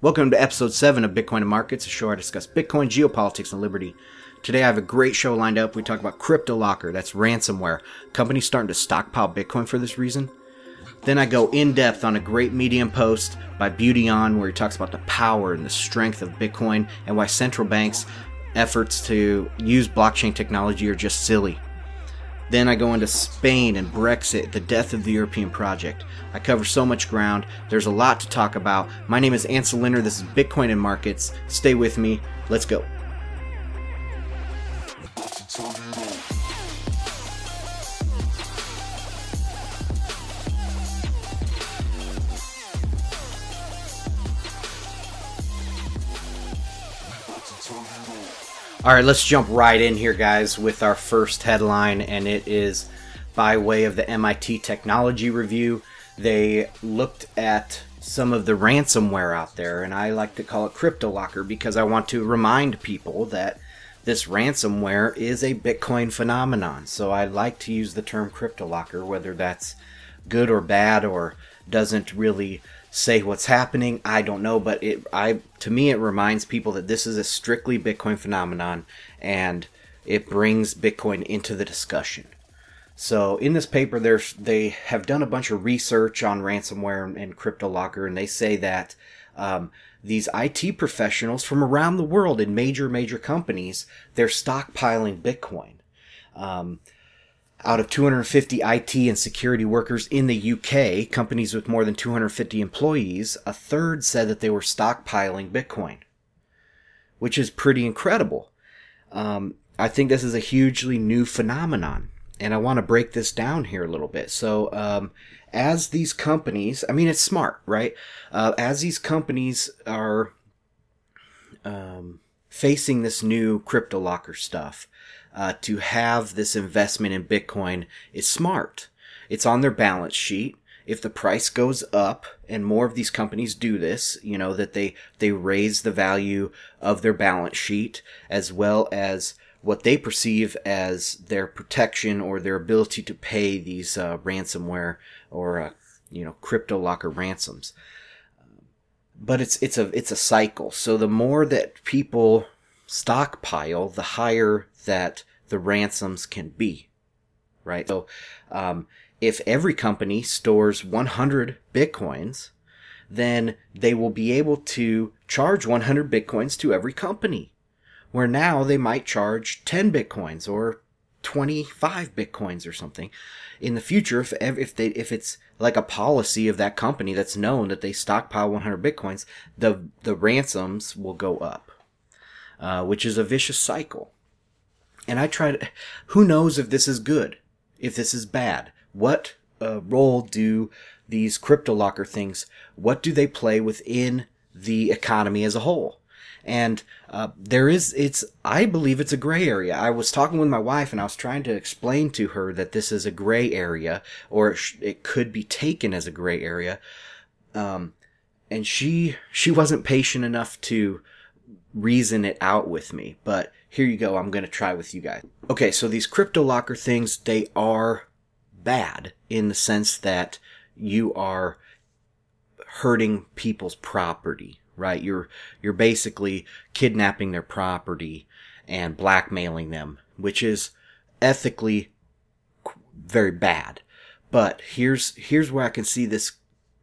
Welcome to episode 7 of Bitcoin and Markets, a show where I discuss Bitcoin, geopolitics, and liberty. Today I have a great show lined up. We talk about CryptoLocker, that's ransomware. Companies starting to stockpile Bitcoin for this reason. Then I go in depth on a great Medium post by BeautyOn where he talks about the power and the strength of Bitcoin and why central banks' efforts to use blockchain technology are just silly. Then I go into Spain and Brexit, the death of the European project. I cover so much ground. There's a lot to talk about. My name is Ansel Lindner. This is Bitcoin and Markets. Stay with me. Let's go. All right, let's jump right in here, guys, with our first headline, and it is by way of the MIT Technology Review. They looked at some of the ransomware out there, and I like to call it CryptoLocker because I want to remind people that this ransomware is a Bitcoin phenomenon. So I like to use the term CryptoLocker, whether that's good or bad or doesn't really say what's happening. I don't know, but it I to me it reminds people that this is a strictly Bitcoin phenomenon and it brings Bitcoin into the discussion. So in this paper, there's they have done a bunch of research on ransomware and, and CryptoLocker, and they say that um, these IT professionals from around the world in major major companies they're stockpiling Bitcoin. Um, out of 250 IT and security workers in the UK, companies with more than 250 employees, a third said that they were stockpiling Bitcoin, which is pretty incredible. Um, I think this is a hugely new phenomenon, and I want to break this down here a little bit. So, um, as these companies, I mean, it's smart, right? Uh, as these companies are um, facing this new crypto locker stuff, uh, to have this investment in Bitcoin is smart. It's on their balance sheet. If the price goes up, and more of these companies do this, you know, that they, they raise the value of their balance sheet as well as what they perceive as their protection or their ability to pay these uh, ransomware or uh, you know crypto locker ransoms. But it's it's a it's a cycle. So the more that people stockpile, the higher that the ransoms can be, right? So, um, if every company stores 100 bitcoins, then they will be able to charge 100 bitcoins to every company. Where now they might charge 10 bitcoins or 25 bitcoins or something. In the future, if if they if it's like a policy of that company that's known that they stockpile 100 bitcoins, the the ransoms will go up, uh, which is a vicious cycle. And I try to, who knows if this is good, if this is bad? What uh, role do these crypto locker things, what do they play within the economy as a whole? And uh, there is, it's, I believe it's a gray area. I was talking with my wife and I was trying to explain to her that this is a gray area, or it, sh- it could be taken as a gray area. Um, and she, she wasn't patient enough to reason it out with me, but here you go. I'm going to try with you guys. Okay. So these crypto locker things, they are bad in the sense that you are hurting people's property, right? You're, you're basically kidnapping their property and blackmailing them, which is ethically very bad. But here's, here's where I can see this,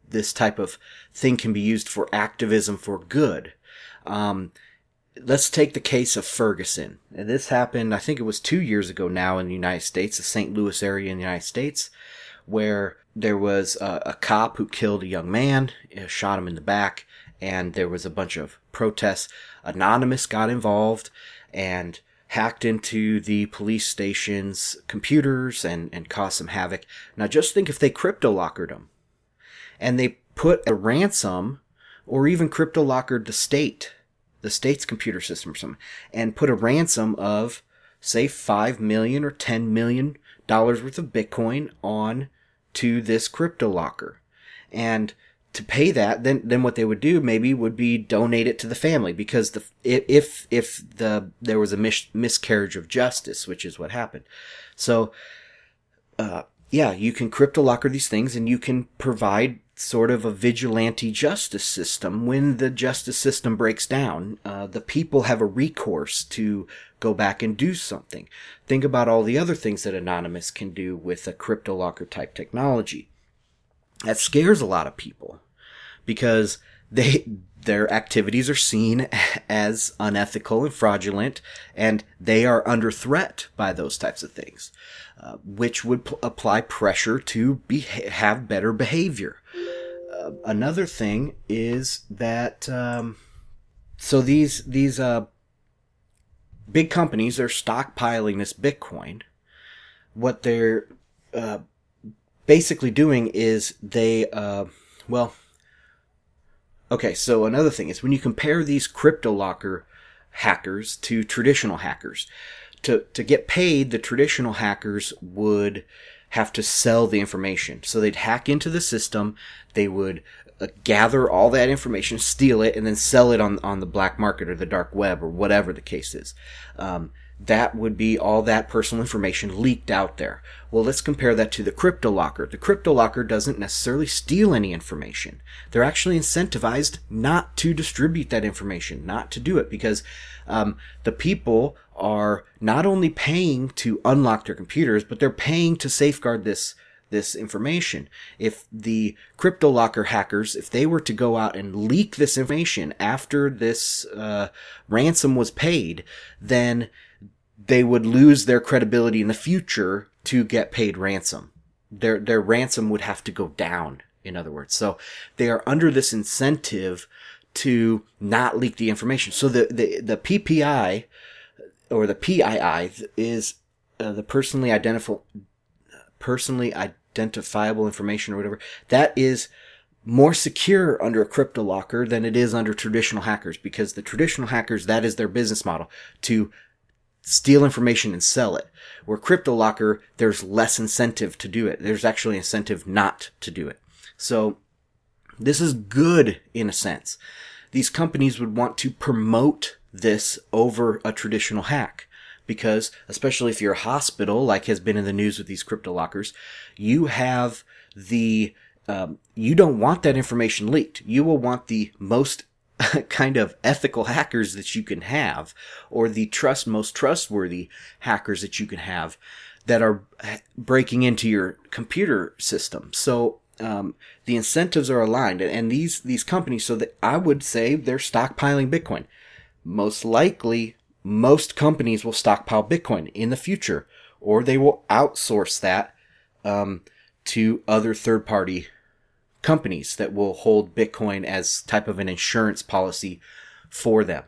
this type of thing can be used for activism for good. Um, let's take the case of Ferguson. And this happened, I think it was two years ago now in the United States, the St. Louis area in the United States, where there was a, a cop who killed a young man, uh, shot him in the back, and there was a bunch of protests. Anonymous got involved and hacked into the police station's computers and, and caused some havoc. Now just think if they crypto lockered them and they put a ransom or even crypto lockered the state the state's computer system or something, and put a ransom of, say, five million or ten million dollars worth of Bitcoin on to this crypto locker. And to pay that, then then what they would do maybe would be donate it to the family because the if if the there was a mis- miscarriage of justice, which is what happened. So, uh, yeah, you can crypto locker these things and you can provide sort of a vigilante justice system. When the justice system breaks down, uh, the people have a recourse to go back and do something. Think about all the other things that Anonymous can do with a CryptoLocker type technology. That scares a lot of people because they their activities are seen as unethical and fraudulent, and they are under threat by those types of things, uh, which would apply pressure to be- have better behavior. Another thing is that um, so these these uh, big companies are stockpiling this Bitcoin. What they're uh, basically doing is they uh, well Okay, so another thing is when you compare these CryptoLocker hackers to traditional hackers, to, to get paid, the traditional hackers would have to sell the information. So they'd hack into the system, they would uh, gather all that information, steal it, and then sell it on, on the black market or the dark web or whatever the case is. Um, that would be all that personal information leaked out there. Well, let's compare that to the crypto locker. The crypto locker doesn't necessarily steal any information. They're actually incentivized not to distribute that information, not to do it because um, the people are not only paying to unlock their computers, but they're paying to safeguard this this information. If the crypto locker hackers, if they were to go out and leak this information after this uh, ransom was paid, then they would lose their credibility in the future to get paid ransom. Their their ransom would have to go down, in other words. So they are under this incentive to not leak the information. So the the, the PPI or the PII is uh, the personally identifiable personally identifiable information or whatever. That is more secure under a crypto locker than it is under traditional hackers because the traditional hackers that is their business model to steal information and sell it. Where CryptoLocker, there's less incentive to do it. There's actually incentive not to do it. So this is good in a sense. These companies would want to promote this over a traditional hack because especially if you're a hospital like has been in the news with these crypto lockers you have the um, you don't want that information leaked you will want the most kind of ethical hackers that you can have, or the trust most trustworthy hackers that you can have that are breaking into your computer system. So um, the incentives are aligned, and these these companies. So that I would say they're stockpiling Bitcoin. Most likely, most companies will stockpile Bitcoin in the future, or they will outsource that um, to other third party companies that will hold Bitcoin as type of an insurance policy for them.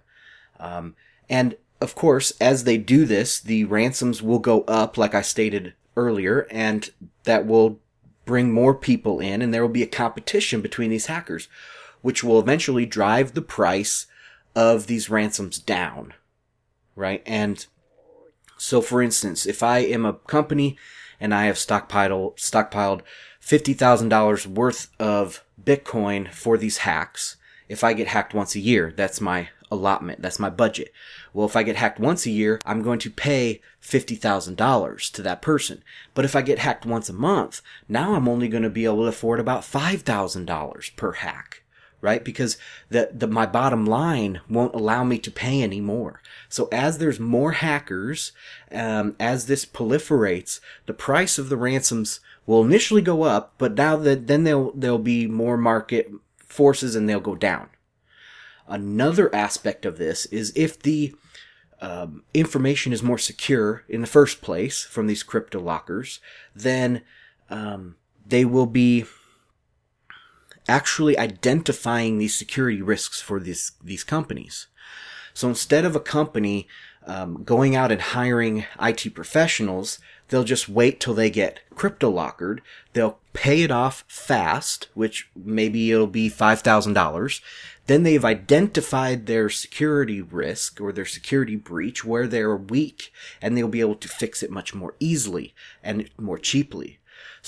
Um, and of course, as they do this, the ransoms will go up, like I stated earlier, and that will bring more people in, and there will be a competition between these hackers, which will eventually drive the price of these ransoms down. Right? And so, for instance, if I am a company and I have stockpiled, stockpiled $50,000 worth of Bitcoin for these hacks. If I get hacked once a year, that's my allotment. That's my budget. Well, if I get hacked once a year, I'm going to pay $50,000 to that person. But if I get hacked once a month, now I'm only going to be able to afford about $5,000 per hack right? Because the, the, my bottom line won't allow me to pay anymore. So as there's more hackers, um, as this proliferates, the price of the ransoms will initially go up, but now that then there'll there'll be more market forces and they'll go down. Another aspect of this is if the um, information is more secure in the first place from these crypto lockers, then um, they will be actually identifying these security risks for these these companies. So instead of a company um, going out and hiring IT professionals, they'll just wait till they get crypto lockered. They'll pay it off fast, which maybe it'll be $5,000. Then they've identified their security risk or their security breach where they're weak and they'll be able to fix it much more easily and more cheaply.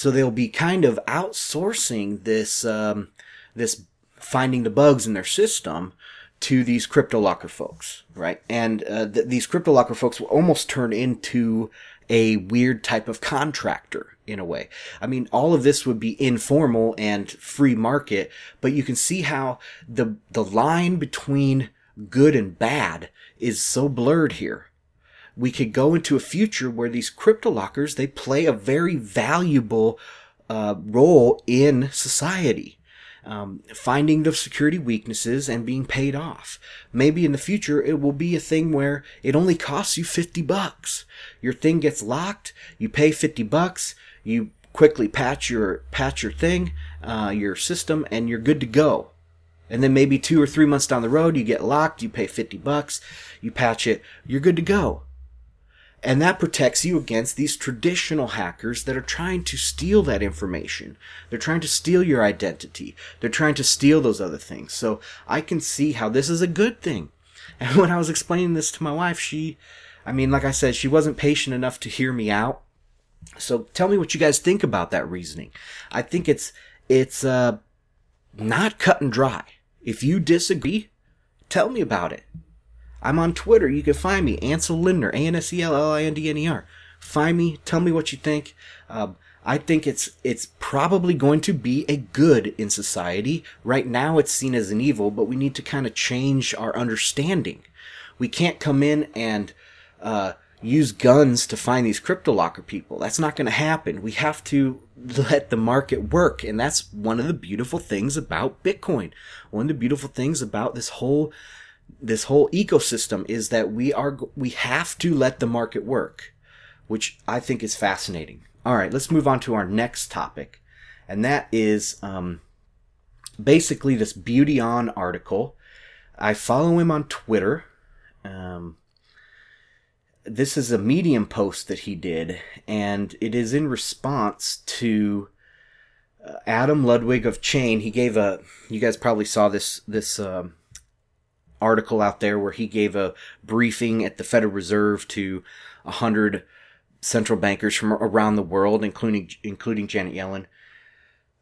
So they'll be kind of outsourcing this, um, this finding the bugs in their system to these CryptoLocker folks, right? And uh, th- these CryptoLocker folks will almost turn into a weird type of contractor in a way. I mean, all of this would be informal and free market, but you can see how the the line between good and bad is so blurred here. We could go into a future where these crypto lockers they play a very valuable uh, role in society um, finding the security weaknesses and being paid off. Maybe in the future it will be a thing where it only costs you 50 bucks. Your thing gets locked, you pay 50 bucks, you quickly patch your patch your thing, uh, your system, and you're good to go. And then maybe two or three months down the road, you get locked, you pay 50 bucks, you patch it, you're good to go. And that protects you against these traditional hackers that are trying to steal that information. They're trying to steal your identity. They're trying to steal those other things. So I can see how this is a good thing. And when I was explaining this to my wife, she, I mean, like I said, she wasn't patient enough to hear me out. So tell me what you guys think about that reasoning. I think it's, it's, uh, not cut and dry. If you disagree, tell me about it. I'm on Twitter. You can find me, Ansel Lindner, A N S E L L I N D N E R. Find me. Tell me what you think. Um, I think it's it's probably going to be a good in society. Right now, it's seen as an evil, but we need to kind of change our understanding. We can't come in and uh, use guns to find these crypto locker people. That's not going to happen. We have to let the market work, and that's one of the beautiful things about Bitcoin. One of the beautiful things about this whole this whole ecosystem is that we are we have to let the market work, which I think is fascinating. All right, let's move on to our next topic, and that is um, basically this BeautyOn article. I follow him on Twitter. Um, this is a Medium post that he did, and it is in response to uh, Adam Ludwig of Chain. He gave a. You guys probably saw this this. Um, article out there where he gave a briefing at the Federal Reserve to a hundred central bankers from around the world, including including Janet Yellen.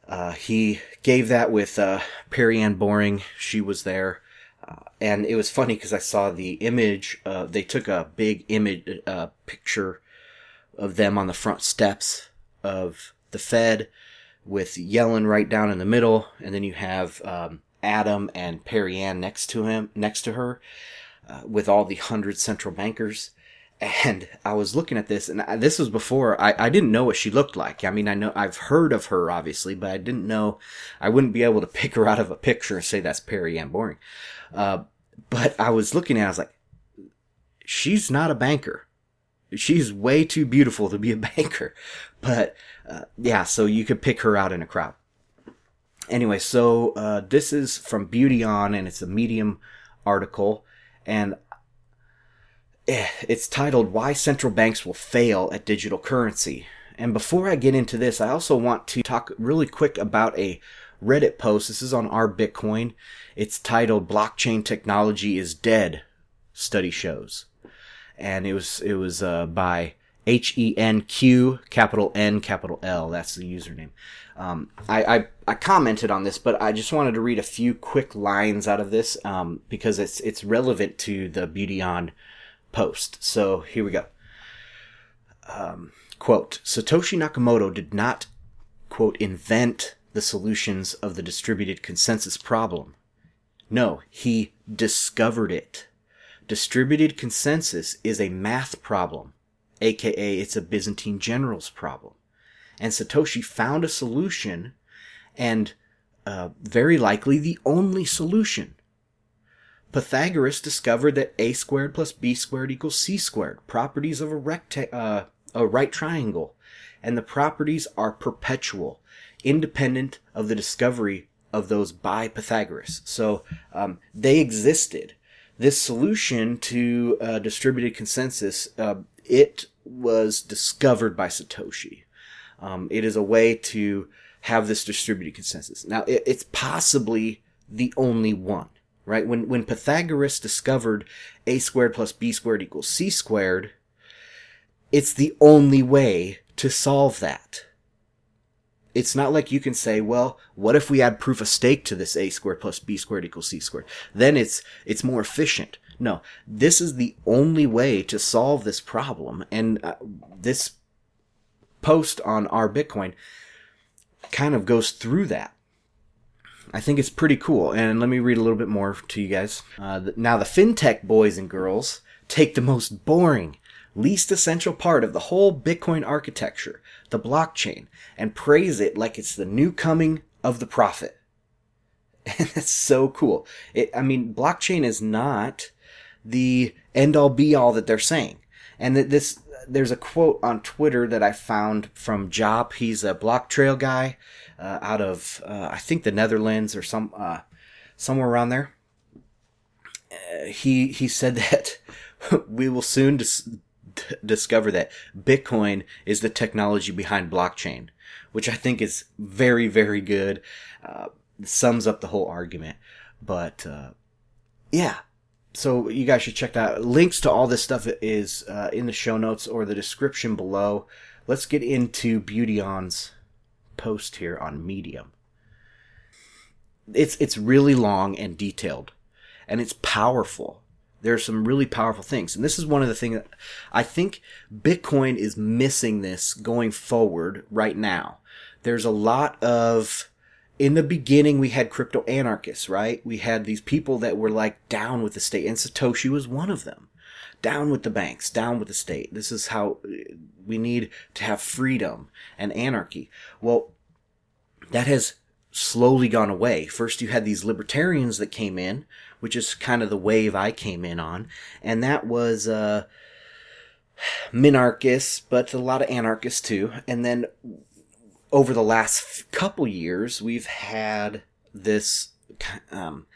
Uh, he gave that with uh, Perianne Boring. She was there, uh, and it was funny because I saw the image. Uh, they took a big image uh, picture of them on the front steps of the Fed, with Yellen right down in the middle, and then you have um, Adam and Perianne next to him, next to her, uh, with all the hundred central bankers. And I was looking at this, and I, this was before I, I didn't know what she looked like. I mean, I know I've heard of her obviously, but I didn't know I wouldn't be able to pick her out of a picture and say that's Perianne Boring. Uh, but I was looking at, it, I was like, she's not a banker. She's way too beautiful to be a banker. But uh, yeah, so you could pick her out in a crowd. Anyway, so uh, this is from BeautyOn, and it's a Medium article, and eh, it's titled "Why Central Banks Will Fail at Digital Currency." And before I get into this, I also want to talk really quick about a Reddit post. This is on our Bitcoin. It's titled "Blockchain Technology is Dead." Study shows, and it was it was uh, by H E N Q capital N capital L. That's the username. Um, I, I, I commented on this, but I just wanted to read a few quick lines out of this um, because it's it's relevant to the BeautyOn post. So here we go. Um, quote: Satoshi Nakamoto did not quote invent the solutions of the distributed consensus problem. No, he discovered it. Distributed consensus is a math problem, aka it's a Byzantine generals problem and Satoshi found a solution, and uh, very likely the only solution. Pythagoras discovered that a squared plus b squared equals c squared, properties of a recta- uh, a right triangle, and the properties are perpetual, independent of the discovery of those by Pythagoras. So um, they existed. This solution to uh, distributed consensus, uh, it was discovered by Satoshi. Um, it is a way to have this distributed consensus. Now, it, it's possibly the only one, right? When, when Pythagoras discovered a squared plus b squared equals c squared, it's the only way to solve that. it's not like you can say, well, what if we add proof of stake to this a squared plus b squared equals c squared? Then it's, it's more efficient. No, this is the only way to solve this problem. And uh, this post on our Bitcoin kind of goes through that. I think it's pretty cool. And let me read a little bit more to you guys. Uh, now, the fintech boys and girls take the most boring, least essential part of the whole Bitcoin architecture, the blockchain, and praise it like it's the new coming of the prophet. And that's so cool. It, I mean, blockchain is not the end all be all that they're saying. And that this, there's a quote on Twitter that I found from Job. He's a BlockTrail guy uh, out of uh, I think the Netherlands or some uh, somewhere around there. Uh, he he said that we will soon dis- discover that Bitcoin is the technology behind blockchain, which I think is very very good. Uh, sums up the whole argument, but uh, yeah. So you guys should check that. Links to all this stuff is uh, in the show notes or the description below. Let's get into BeautyOn's post here on Medium. It's it's really long and detailed, and it's powerful. There are some really powerful things, and this is one of the things that I think Bitcoin is missing. This going forward right now. There's a lot of in the beginning we had crypto anarchists, right? We had these people that were like down with the state, and Satoshi was one of them. Down with the banks, down with the state. This is how we need to have freedom and anarchy. Well, that has slowly gone away. First, you had these libertarians that came in, which is kind of the wave I came in on, and that was uh, minarchists, but a lot of anarchists too. And then over the last couple years, we've had this um,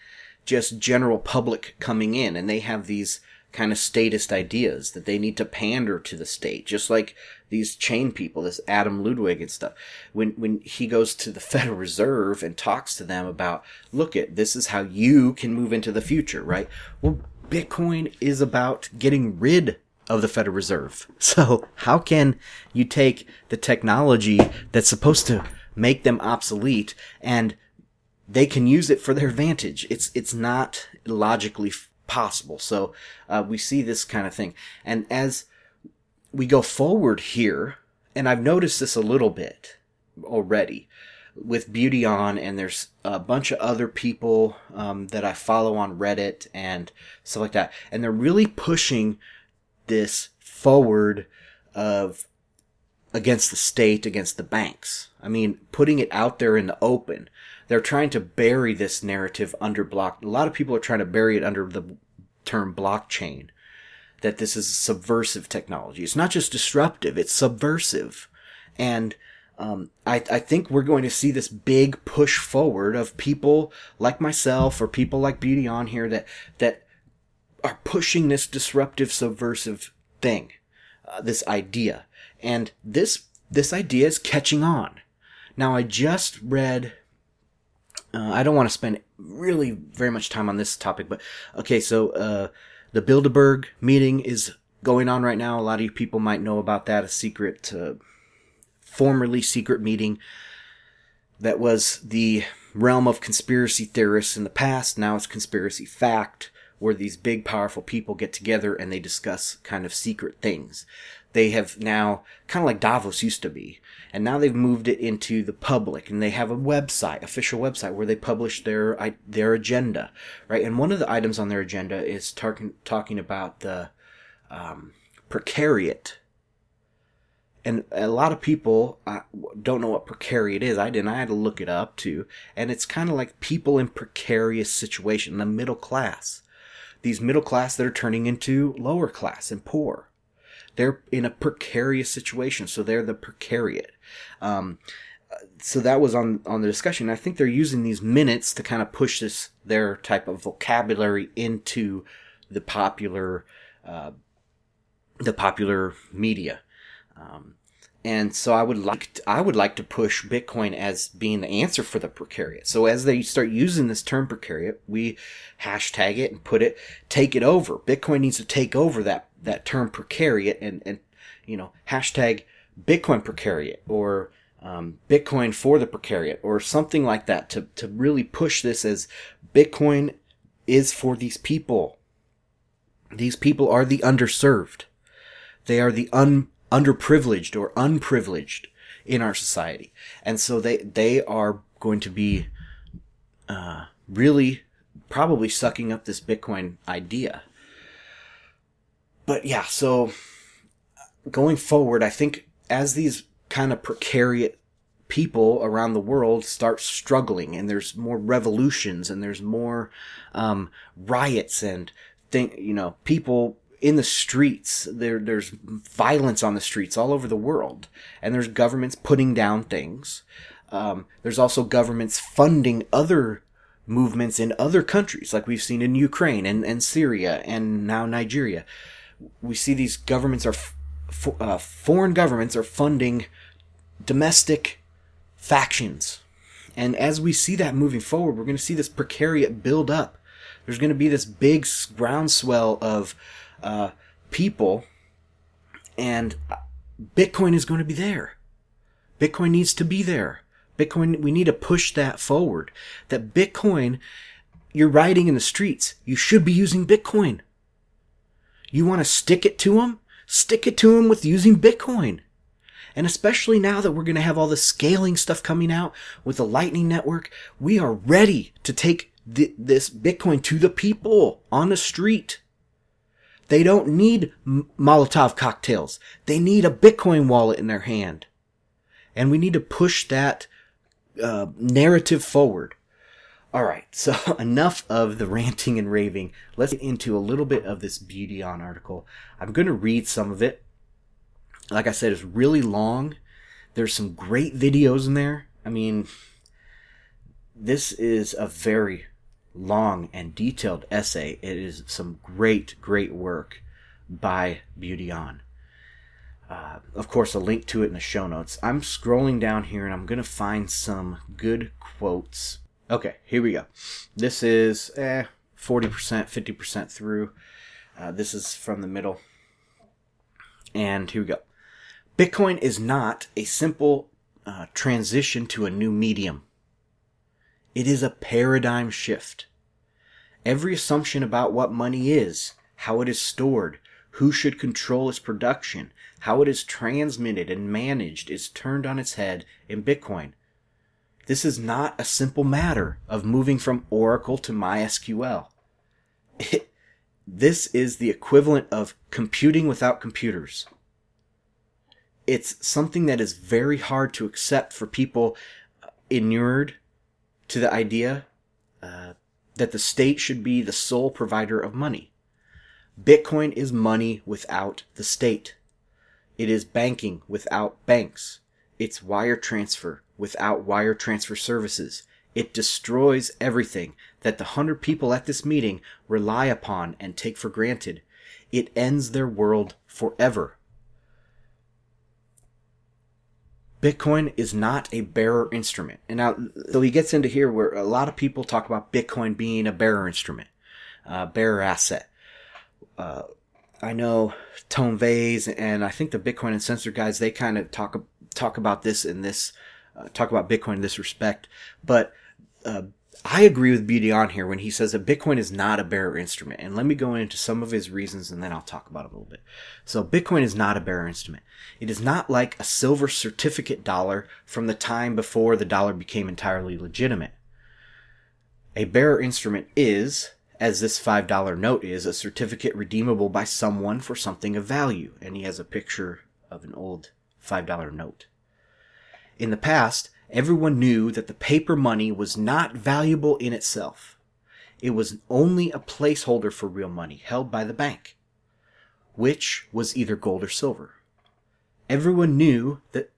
just general public coming in, and they have these kind of statist ideas that they need to pander to the state, just like these chain people, this Adam Ludwig and stuff. When when he goes to the Federal Reserve and talks to them about, look at this is how you can move into the future, right? Well, Bitcoin is about getting rid of the Federal Reserve. So how can you take the technology that's supposed to make them obsolete and they can use it for their advantage? It's it's not logically possible. So uh, we see this kind of thing. And as we go forward here, and I've noticed this a little bit already with BeautyOn, and there's a bunch of other people um, that I follow on Reddit and stuff like that, and they're really pushing this forward of against the state, against the banks. I mean, putting it out there in the open. They're trying to bury this narrative under block. A lot of people are trying to bury it under the term blockchain. That this is a subversive technology. It's not just disruptive, it's subversive. And um, I, I think we're going to see this big push forward of people like myself or people like BeautyOn here that, that are pushing this disruptive, subversive thing, uh, this idea. And this, this idea is catching on. Now, I just read uh, I don't want to spend really very much time on this topic, but okay, so uh, the Bilderberg meeting is going on right now. A lot of you people might know about that, a secret, uh, formerly secret meeting that was the realm of conspiracy theorists in the past. Now it's conspiracy fact, where these big, powerful people get together and they discuss kind of secret things. They have now, kind of like Davos used to be, and now they've moved it into the public and they have a website official website where they publish their their agenda right and one of the items on their agenda is tar- talking about the um, precariat and a lot of people uh, don't know what precariat is. I didn't. I had to look it up too. And it's kind of like people in precarious situation, the middle class. These middle class that are turning into lower class and poor. They're in a precarious situation, so they're the precariat. Um, so that was on on the discussion. I think they're using these minutes to kind of push this their type of vocabulary into the popular uh, the popular media. Um, and so I would like to, I would like to push Bitcoin as being the answer for the precariat. So as they start using this term precariat, we hashtag it and put it, take it over. Bitcoin needs to take over that that term precariat and and you know hashtag Bitcoin precariat or um, Bitcoin for the precariat or something like that to, to really push this as Bitcoin is for these people. These people are the underserved. They are the un, underprivileged or unprivileged in our society. And so they, they are going to be, uh, really probably sucking up this Bitcoin idea. But yeah, so going forward, I think as these kind of precariat people around the world start struggling and there's more revolutions and there's more um, riots and think you know people in the streets there there's violence on the streets all over the world and there's governments putting down things um, there's also governments funding other movements in other countries like we've seen in ukraine and, and syria and now nigeria we see these governments are f- uh, foreign governments are funding domestic factions. And as we see that moving forward, we're going to see this precariat build up. There's going to be this big groundswell of uh, people, and Bitcoin is going to be there. Bitcoin needs to be there. Bitcoin, we need to push that forward. That Bitcoin, you're riding in the streets. You should be using Bitcoin. You want to stick it to them? Stick it to them with using Bitcoin. And especially now that we're going to have all the scaling stuff coming out with the Lightning Network, we are ready to take th- this Bitcoin to the people on the street. They don't need Molotov cocktails. They need a Bitcoin wallet in their hand. And we need to push that uh, narrative forward. All right, so enough of the ranting and raving. Let's get into a little bit of this BeautyOn article. I'm going to read some of it like I said, it's really long. There's some great videos in there. I mean, this is a very long and detailed essay. It is some great, great work by BeautyOn. Uh, of course, a link to it in the show notes. I'm scrolling down here and I'm going to find some good quotes. Okay, here we go. This is eh, 40%, 50% through. Uh, this is from the middle. And here we go. Bitcoin is not a simple uh, transition to a new medium. It is a paradigm shift. Every assumption about what money is, how it is stored, who should control its production, how it is transmitted and managed is turned on its head in Bitcoin. This is not a simple matter of moving from Oracle to MySQL. It, this is the equivalent of computing without computers it's something that is very hard to accept for people inured to the idea uh, that the state should be the sole provider of money. Bitcoin is money without the state. It is banking without banks. It's wire transfer without wire transfer services. It destroys everything that the hundred people at this meeting rely upon and take for granted. It ends their world forever. Bitcoin is not a bearer instrument. And now, so he gets into here where a lot of people talk about Bitcoin being a bearer instrument, uh, bearer asset. Uh, I know Tone Vays and I think the Bitcoin Uncensored guys, they kind of talk, talk about this in this, uh, talk about Bitcoin in this respect. But, uh, I agree with BeautyOn here when he says that Bitcoin is not a bearer instrument. And let me go into some of his reasons and then I'll talk about it a little bit. So Bitcoin is not a bearer instrument. It is not like a silver certificate dollar from the time before the dollar became entirely legitimate. A bearer instrument is, as this $5 note is, a certificate redeemable by someone for something of value. And he has a picture of an old $5 note. In the past, everyone knew that the paper money was not valuable in itself. It was only a placeholder for real money held by the bank, which was either gold or silver. Everyone knew that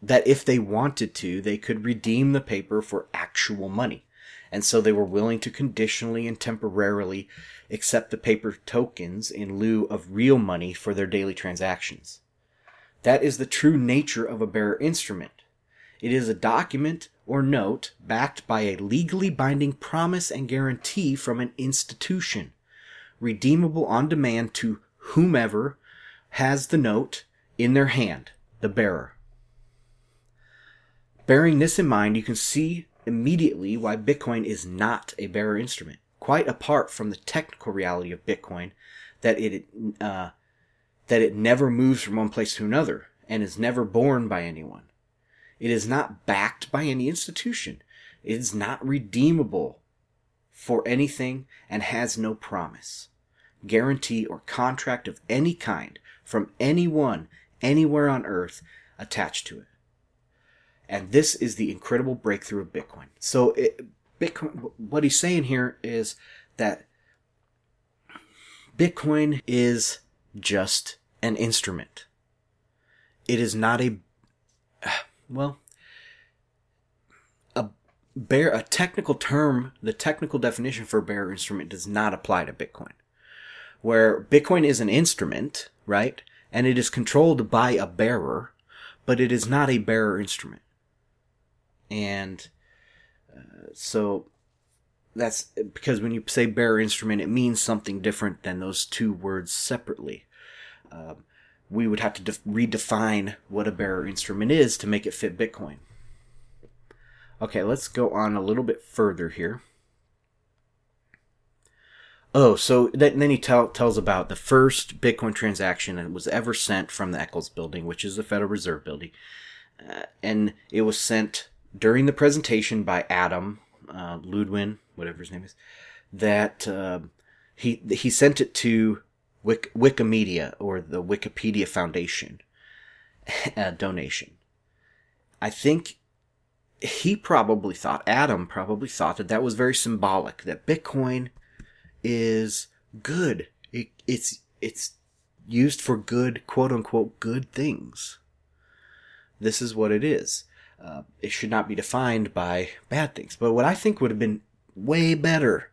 that if they wanted to, they could redeem the paper for actual money. And so they were willing to conditionally and temporarily accept the paper tokens in lieu of real money for their daily transactions. That is the true nature of a bearer instrument. It is a document or note backed by a legally binding promise and guarantee from an institution, redeemable on demand to whomever has the note in their hand, the bearer. Bearing this in mind, you can see immediately why Bitcoin is not a bearer instrument, quite apart from the technical reality of Bitcoin that it uh, that it never moves from one place to another and is never borne by anyone. It is not backed by any institution. It is not redeemable for anything and has no promise, guarantee, or contract of any kind from anyone anywhere on earth attached to it. And this is the incredible breakthrough of Bitcoin. So, it, Bitcoin, what he's saying here is that Bitcoin is just an instrument. It is not a, well, a bear, a technical term, the technical definition for bearer instrument does not apply to Bitcoin. Where Bitcoin is an instrument, right? And it is controlled by a bearer, but it is not a bearer instrument. And uh, so that's because when you say bearer instrument, it means something different than those two words separately. Um, we would have to def- redefine what a bearer instrument is to make it fit Bitcoin. Okay, let's go on a little bit further here. Oh, so then he tell, tells about the first Bitcoin transaction that was ever sent from the Eccles building, which is the Federal Reserve building. Uh, and it was sent during the presentation by Adam uh, Ludwin, whatever his name is, that uh, he he sent it to Wik- Wikimedia or the Wikipedia Foundation a donation. I think he probably thought Adam probably thought that that was very symbolic that Bitcoin is good. It, it's it's used for good quote unquote good things. This is what it is. Uh, it should not be defined by bad things. But what I think would have been way better,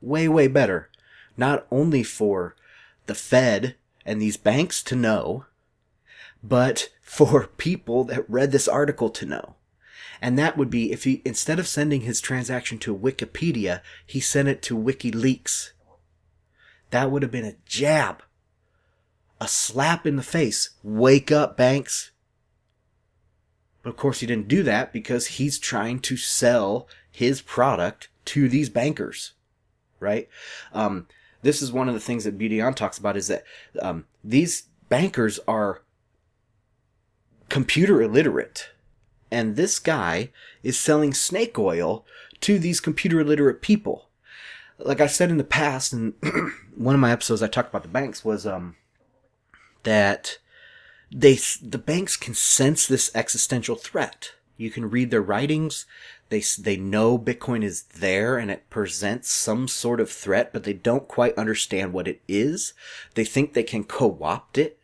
way, way better, not only for the Fed and these banks to know, but for people that read this article to know. And that would be if he, instead of sending his transaction to Wikipedia, he sent it to WikiLeaks. That would have been a jab. A slap in the face. Wake up, banks. But of course, he didn't do that because he's trying to sell his product to these bankers, right? Um, this is one of the things that BeautyOn talks about is that um, these bankers are computer illiterate. And this guy is selling snake oil to these computer illiterate people. Like I said in the past, and one of my episodes I talked about the banks was um, that they the banks can sense this existential threat. You can read their writings. They they know Bitcoin is there and it presents some sort of threat, but they don't quite understand what it is. They think they can co-opt it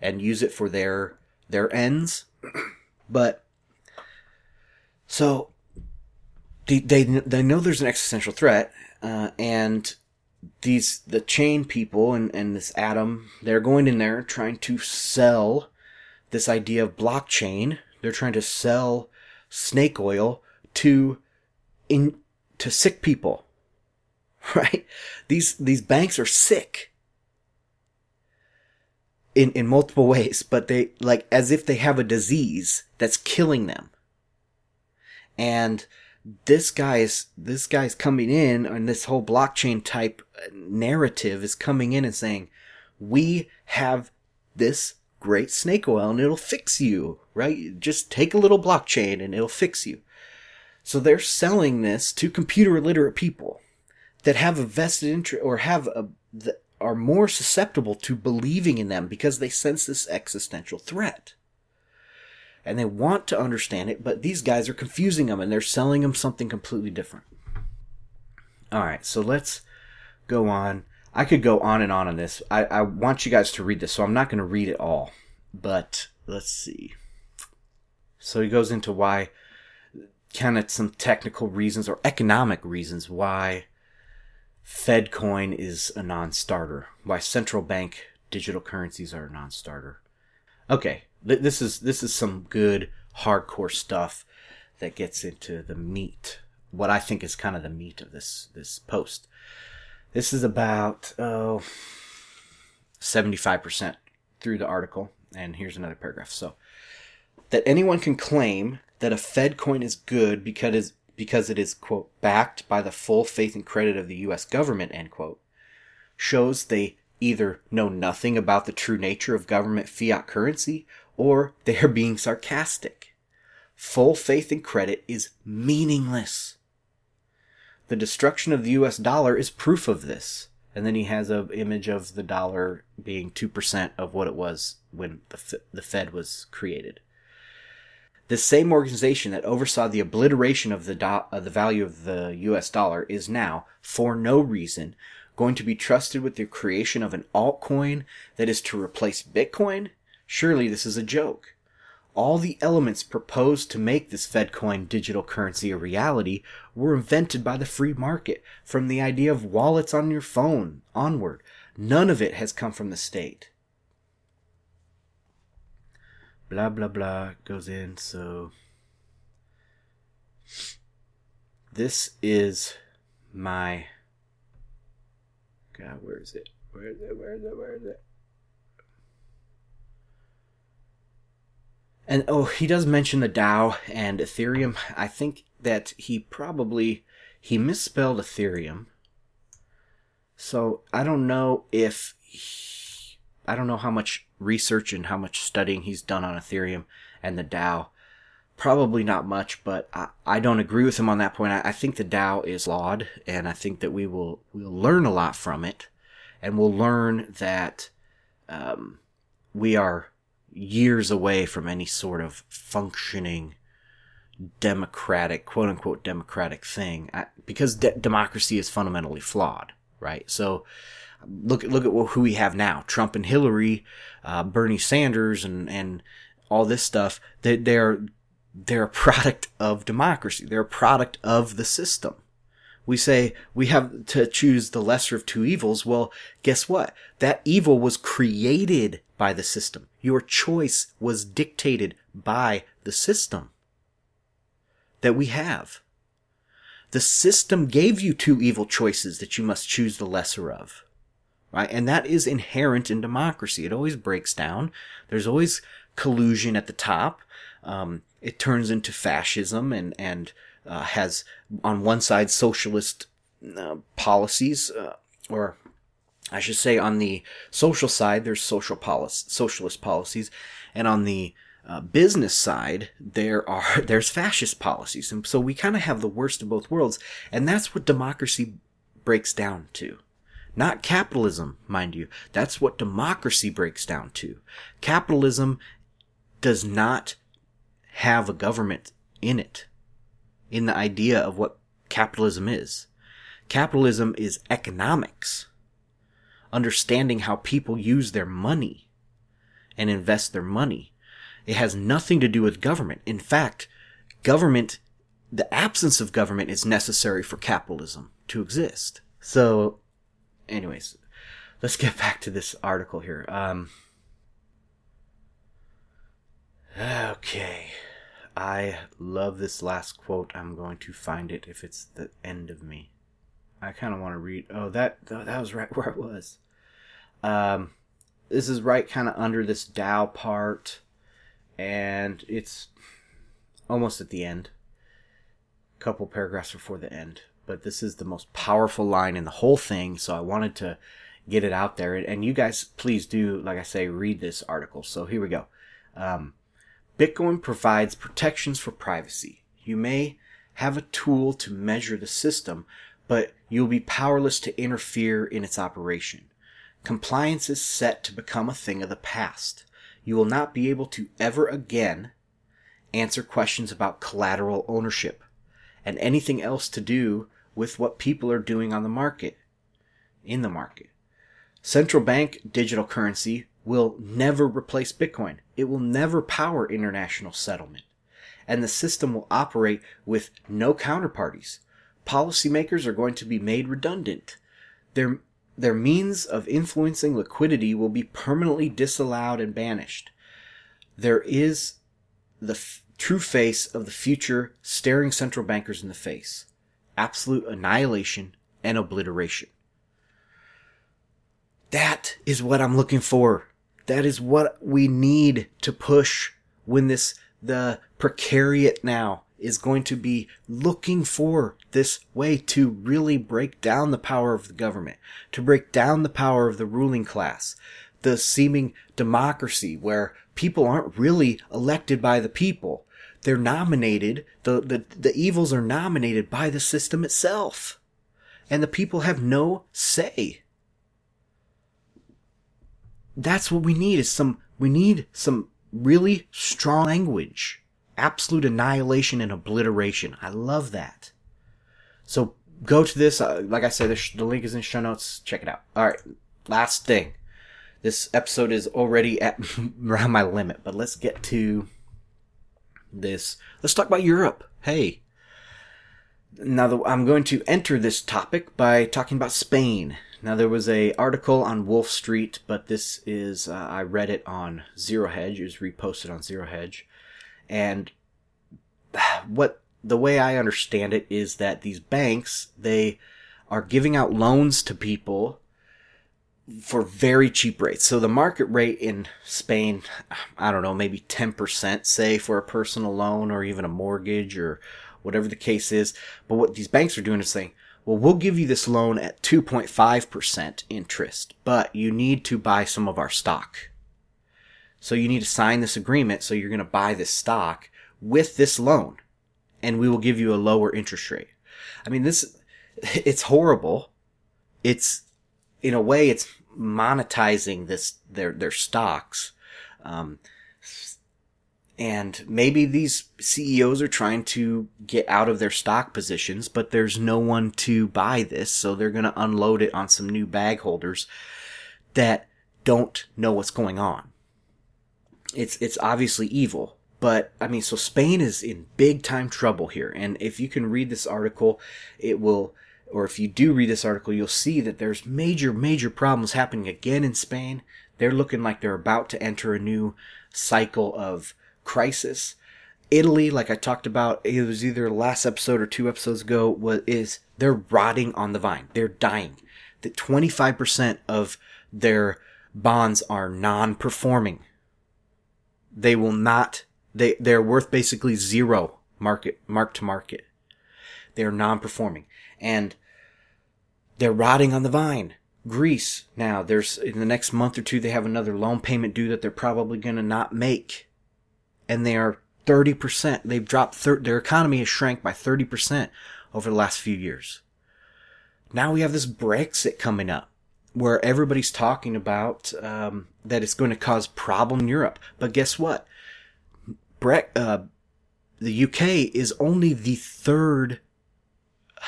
and use it for their their ends. but so they they, they know there's an existential threat, uh, and these the chain people and, and this Adam, they're going in there trying to sell this idea of blockchain. They're trying to sell snake oil to in to sick people. Right? These these banks are sick. In in multiple ways, but they like as if they have a disease that's killing them. And this guy's this guy's coming in and this whole blockchain type narrative is coming in and saying we have this great snake oil and it'll fix you right just take a little blockchain and it'll fix you so they're selling this to computer illiterate people that have a vested interest or have a that are more susceptible to believing in them because they sense this existential threat and they want to understand it, but these guys are confusing them and they're selling them something completely different. All right, so let's go on. I could go on and on on this. I, I want you guys to read this, so I'm not going to read it all. But let's see. So he goes into why, kind of some technical reasons or economic reasons why FedCoin is a non starter, why central bank digital currencies are a non starter. Okay, this is this is some good hardcore stuff that gets into the meat. What I think is kind of the meat of this this post. This is about oh 75% through the article and here's another paragraph. So that anyone can claim that a Fed coin is good because it is, because it is, quote, backed by the full faith and credit of the US government, end quote, shows they either know nothing about the true nature of government fiat currency or they are being sarcastic. Full faith and credit is meaningless. The destruction of the US dollar is proof of this. And then he has an image of the dollar being 2% of what it was when the, the Fed was created. The same organization that oversaw the obliteration of the, do- of the value of the US dollar is now, for no reason, going to be trusted with the creation of an altcoin that is to replace Bitcoin? Surely this is a joke. All the elements proposed to make this FedCoin digital currency a reality were invented by the free market, from the idea of wallets on your phone onward. None of it has come from the state. Blah blah blah goes in, so this is my God, where is it? Where is it? Where is it? Where is it? And oh, he does mention the DAO and Ethereum. I think that he probably he misspelled Ethereum. So I don't know if he, I don't know how much research and how much studying he's done on Ethereum and the DAO. Probably not much, but I, I don't agree with him on that point. I, I think the DAO is flawed, and I think that we will we'll learn a lot from it, and we'll learn that um, we are years away from any sort of functioning democratic, quote unquote, democratic thing, I, because de- democracy is fundamentally flawed, right? So look look at who we have now: Trump and Hillary, uh, Bernie Sanders, and and all this stuff. They, they're they're a product of democracy. They're a product of the system. We say we have to choose the lesser of two evils. Well, guess what? That evil was created by the system. Your choice was dictated by the system that we have. The system gave you two evil choices that you must choose the lesser of. Right? And that is inherent in democracy. It always breaks down. There's always collusion at the top. Um, it turns into fascism and and uh, has on one side socialist uh, policies, uh, or I should say, on the social side, there's social policy, socialist policies, and on the uh, business side, there are there's fascist policies, and so we kind of have the worst of both worlds, and that's what democracy breaks down to. Not capitalism, mind you. That's what democracy breaks down to. Capitalism does not have a government in it, in the idea of what capitalism is. Capitalism is economics, understanding how people use their money and invest their money. It has nothing to do with government. In fact, government, the absence of government is necessary for capitalism to exist. So, anyways, let's get back to this article here. Um, okay. I love this last quote. I'm going to find it if it's the end of me. I kind of want to read. Oh, that that was right where it was. Um, this is right kind of under this DAO part, and it's almost at the end. Couple paragraphs before the end, but this is the most powerful line in the whole thing. So I wanted to get it out there, and you guys, please do, like I say, read this article. So here we go. Um, Bitcoin provides protections for privacy. You may have a tool to measure the system, but you'll be powerless to interfere in its operation. Compliance is set to become a thing of the past. You will not be able to ever again answer questions about collateral ownership and anything else to do with what people are doing on the market, in the market. Central bank digital currency will never replace Bitcoin. It will never power international settlement. And the system will operate with no counterparties. Policymakers are going to be made redundant. Their, their means of influencing liquidity will be permanently disallowed and banished. There is the f- true face of the future staring central bankers in the face absolute annihilation and obliteration. That is what I'm looking for that is what we need to push when this the precariat now is going to be looking for this way to really break down the power of the government, to break down the power of the ruling class, the seeming democracy where people aren't really elected by the people. They're nominated, the, the, the evils are nominated by the system itself. And the people have no say. That's what we need is some, we need some really strong language absolute annihilation and obliteration. I love that. So go to this. Uh, like I said, the, link is in show notes. Check it out. All right. Last thing. This episode is already at around my limit, but let's get to this. Let's talk about Europe. Hey. Now I'm going to enter this topic by talking about Spain. Now there was a article on Wolf Street, but this is uh, I read it on Zero Hedge. It was reposted on Zero Hedge. And what the way I understand it is that these banks, they are giving out loans to people for very cheap rates. So the market rate in Spain, I don't know, maybe 10% say for a personal loan or even a mortgage or whatever the case is. But what these banks are doing is saying, well, we'll give you this loan at 2.5% interest, but you need to buy some of our stock. So you need to sign this agreement. So you're going to buy this stock with this loan and we will give you a lower interest rate. I mean, this, it's horrible. It's, in a way, it's monetizing this, their, their stocks. Um, and maybe these CEOs are trying to get out of their stock positions, but there's no one to buy this. So they're going to unload it on some new bag holders that don't know what's going on it's it's obviously evil. But I mean, so Spain is in big time trouble here. And if you can read this article, it will, or if you do read this article, you'll see that there's major, major problems happening again in Spain. They're looking like they're about to enter a new cycle of crisis. Italy, like I talked about, it was either last episode or two episodes ago, was is they're rotting on the vine. They're dying. That 25% of their bonds are non-performing they will not they they're worth basically zero market mark to market. They're non-performing and they're rotting on the vine. Greece now there's in the next month or two they have another loan payment due that they're probably going to not make. And they are 30%. They've dropped thir- their economy has shrank by 30% over the last few years. Now we have this Brexit coming up where everybody's talking about um, that it's going to cause problem in Europe. But guess what? Bre- uh, the UK is only the third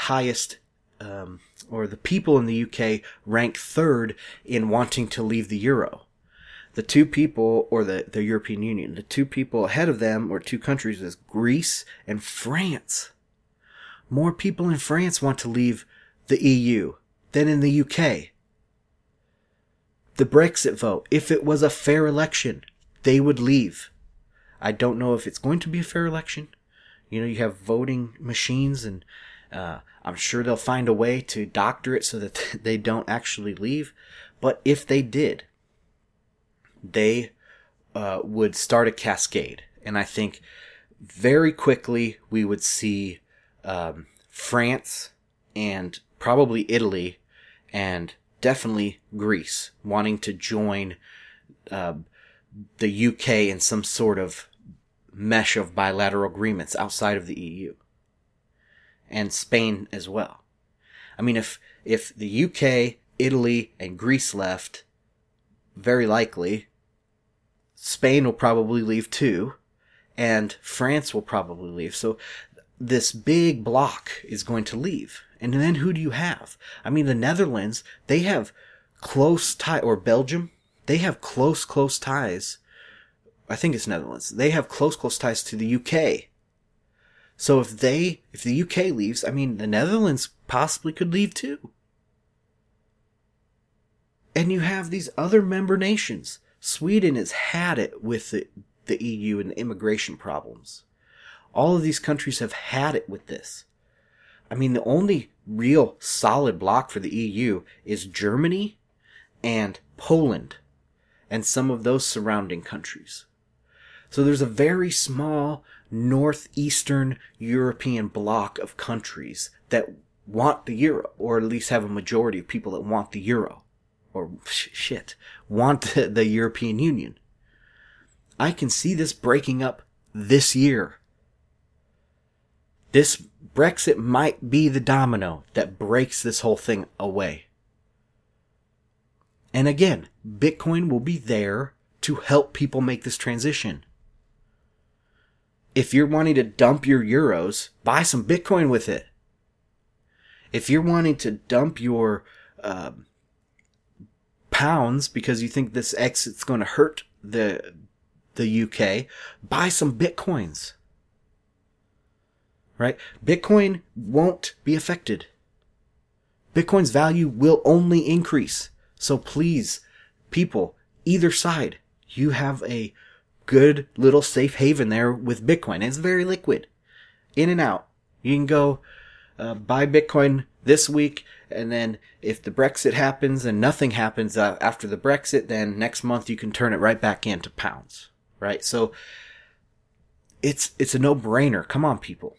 highest, um, or the people in the UK rank third in wanting to leave the euro. The two people, or the, the European Union, the two people ahead of them, or two countries, is Greece and France. More people in France want to leave the EU than in the UK the Brexit vote. If it was a fair election, they would leave. I don't know if it's going to be a fair election. You know, you have voting machines, and uh, I'm sure they'll find a way to doctor it so that they don't actually leave. But if they did, they uh, would start a cascade. And I think very quickly we would see um, France and probably Italy and definitely Greece wanting to join uh, the UK in some sort of mesh of bilateral agreements outside of the EU, and Spain as well. I mean, if if the UK, Italy, and Greece left, very likely Spain will probably leave too, and France will probably leave. So this big block is going to leave. And then who do you have? I mean, the Netherlands, they have close tie, or Belgium, they have close, close ties. I think it's Netherlands. They have close, close ties to the UK. So if they, if the UK leaves, I mean, the Netherlands possibly could leave too. And you have these other member nations. Sweden has had it with the, the EU and the immigration problems. All of these countries have had it with this. I mean, the only real solid block for the EU is Germany and Poland and some of those surrounding countries. So there's a very small northeastern European bloc of countries that want the euro, or at least have a majority of people that want the euro, or sh- shit, want the, the European Union. I can see this breaking up this year. This Brexit might be the domino that breaks this whole thing away. And again, Bitcoin will be there to help people make this transition. If you're wanting to dump your euros, buy some Bitcoin with it. If you're wanting to dump your uh, pounds because you think this exit's going to hurt the the UK, buy some Bitcoins. Right? Bitcoin won't be affected. Bitcoin's value will only increase. So please, people, either side, you have a good little safe haven there with Bitcoin. It's very liquid. In and out. You can go uh, buy Bitcoin this week, and then if the Brexit happens and nothing happens uh, after the Brexit, then next month you can turn it right back into pounds. Right? So it's it's a no-brainer. Come on, people.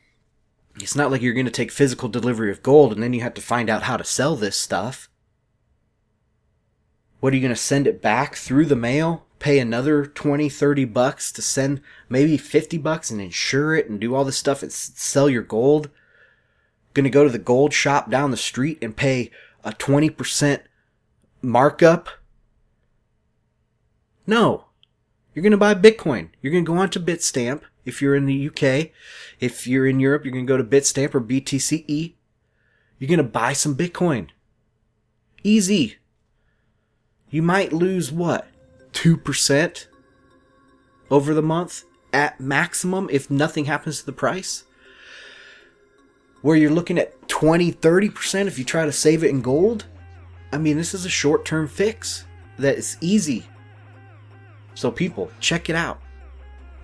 It's not like you're going to take physical delivery of gold and then you have to find out how to sell this stuff. What are you going to send it back through the mail? Pay another 20, 30 bucks to send maybe 50 bucks and insure it and do all this stuff and sell your gold? Going to go to the gold shop down the street and pay a 20% markup? No. You're going to buy Bitcoin. You're going to go onto Bitstamp if you're in the UK. If you're in Europe, you're going to go to Bitstamp or BTCE. You're going to buy some Bitcoin. Easy. You might lose what? 2% over the month at maximum if nothing happens to the price? Where you're looking at 20, 30% if you try to save it in gold? I mean, this is a short term fix that is easy. So, people, check it out.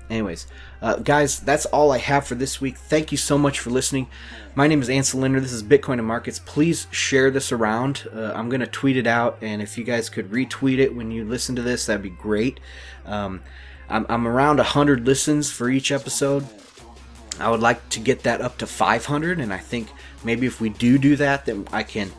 Anyways, uh, guys, that's all I have for this week. Thank you so much for listening. My name is Ansel Lindner. This is Bitcoin and Markets. Please share this around. Uh, I'm going to tweet it out, and if you guys could retweet it when you listen to this, that'd be great. Um, I'm, I'm around 100 listens for each episode. I would like to get that up to 500, and I think maybe if we do do that, then I can,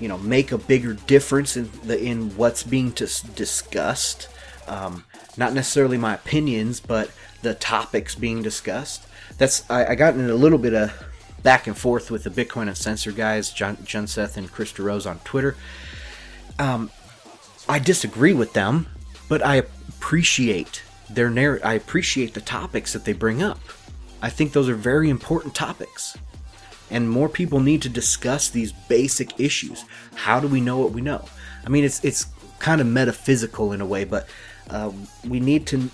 you know, make a bigger difference in the in what's being dis- discussed. Um, not necessarily my opinions, but the topics being discussed. That's I, I got in a little bit of back and forth with the Bitcoin Uncensored guys, Josh, Josh Unseth and Chris DeRose on Twitter. Um, I disagree with them, but I appreciate their narr- I appreciate the topics that they bring up. I think those are very important topics. And more people need to discuss these basic issues. How do we know what we know? I mean, it's it's kind of metaphysical in a way, but uh, we need to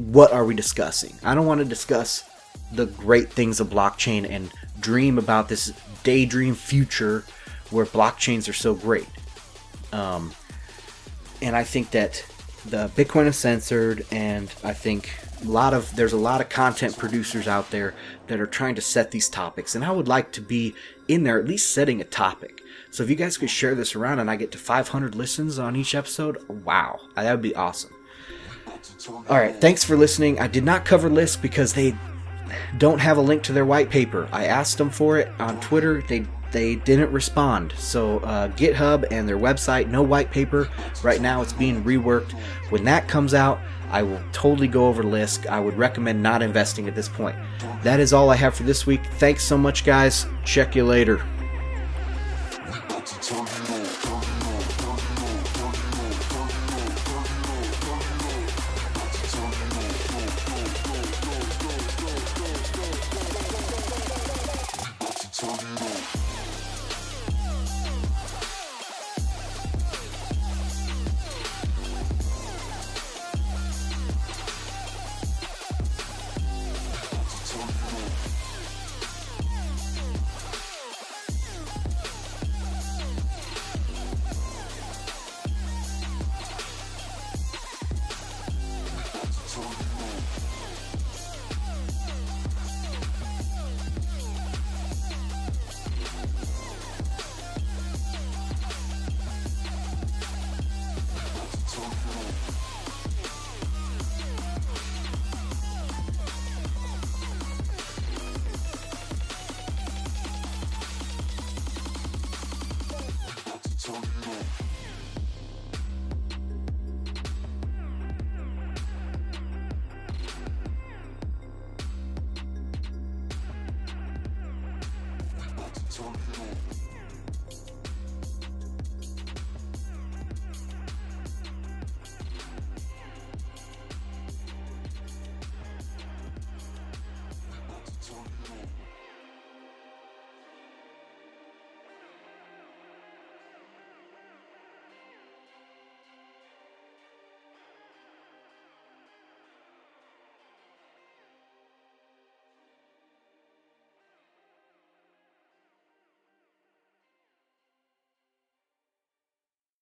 what are we discussing? I don't want to discuss the great things of blockchain and dream about this daydream future where blockchains are so great. Um, and I think that the Bitcoin Uncensored, and I think a lot of there's a lot of content producers out there that are trying to set these topics, and I would like to be in there at least setting a topic. So if you guys could share this around and I get to 500 listens on each episode, wow, that would be awesome. All right, thanks for listening. I did not cover Lisk because they don't have a link to their white paper. I asked them for it on Twitter. They they didn't respond. So uh, GitHub and their website, no white paper. Right now, it's being reworked. When that comes out, I will totally go over Lisk. I would recommend not investing at this point. That is all I have for this week. Thanks so much, guys. Check you later.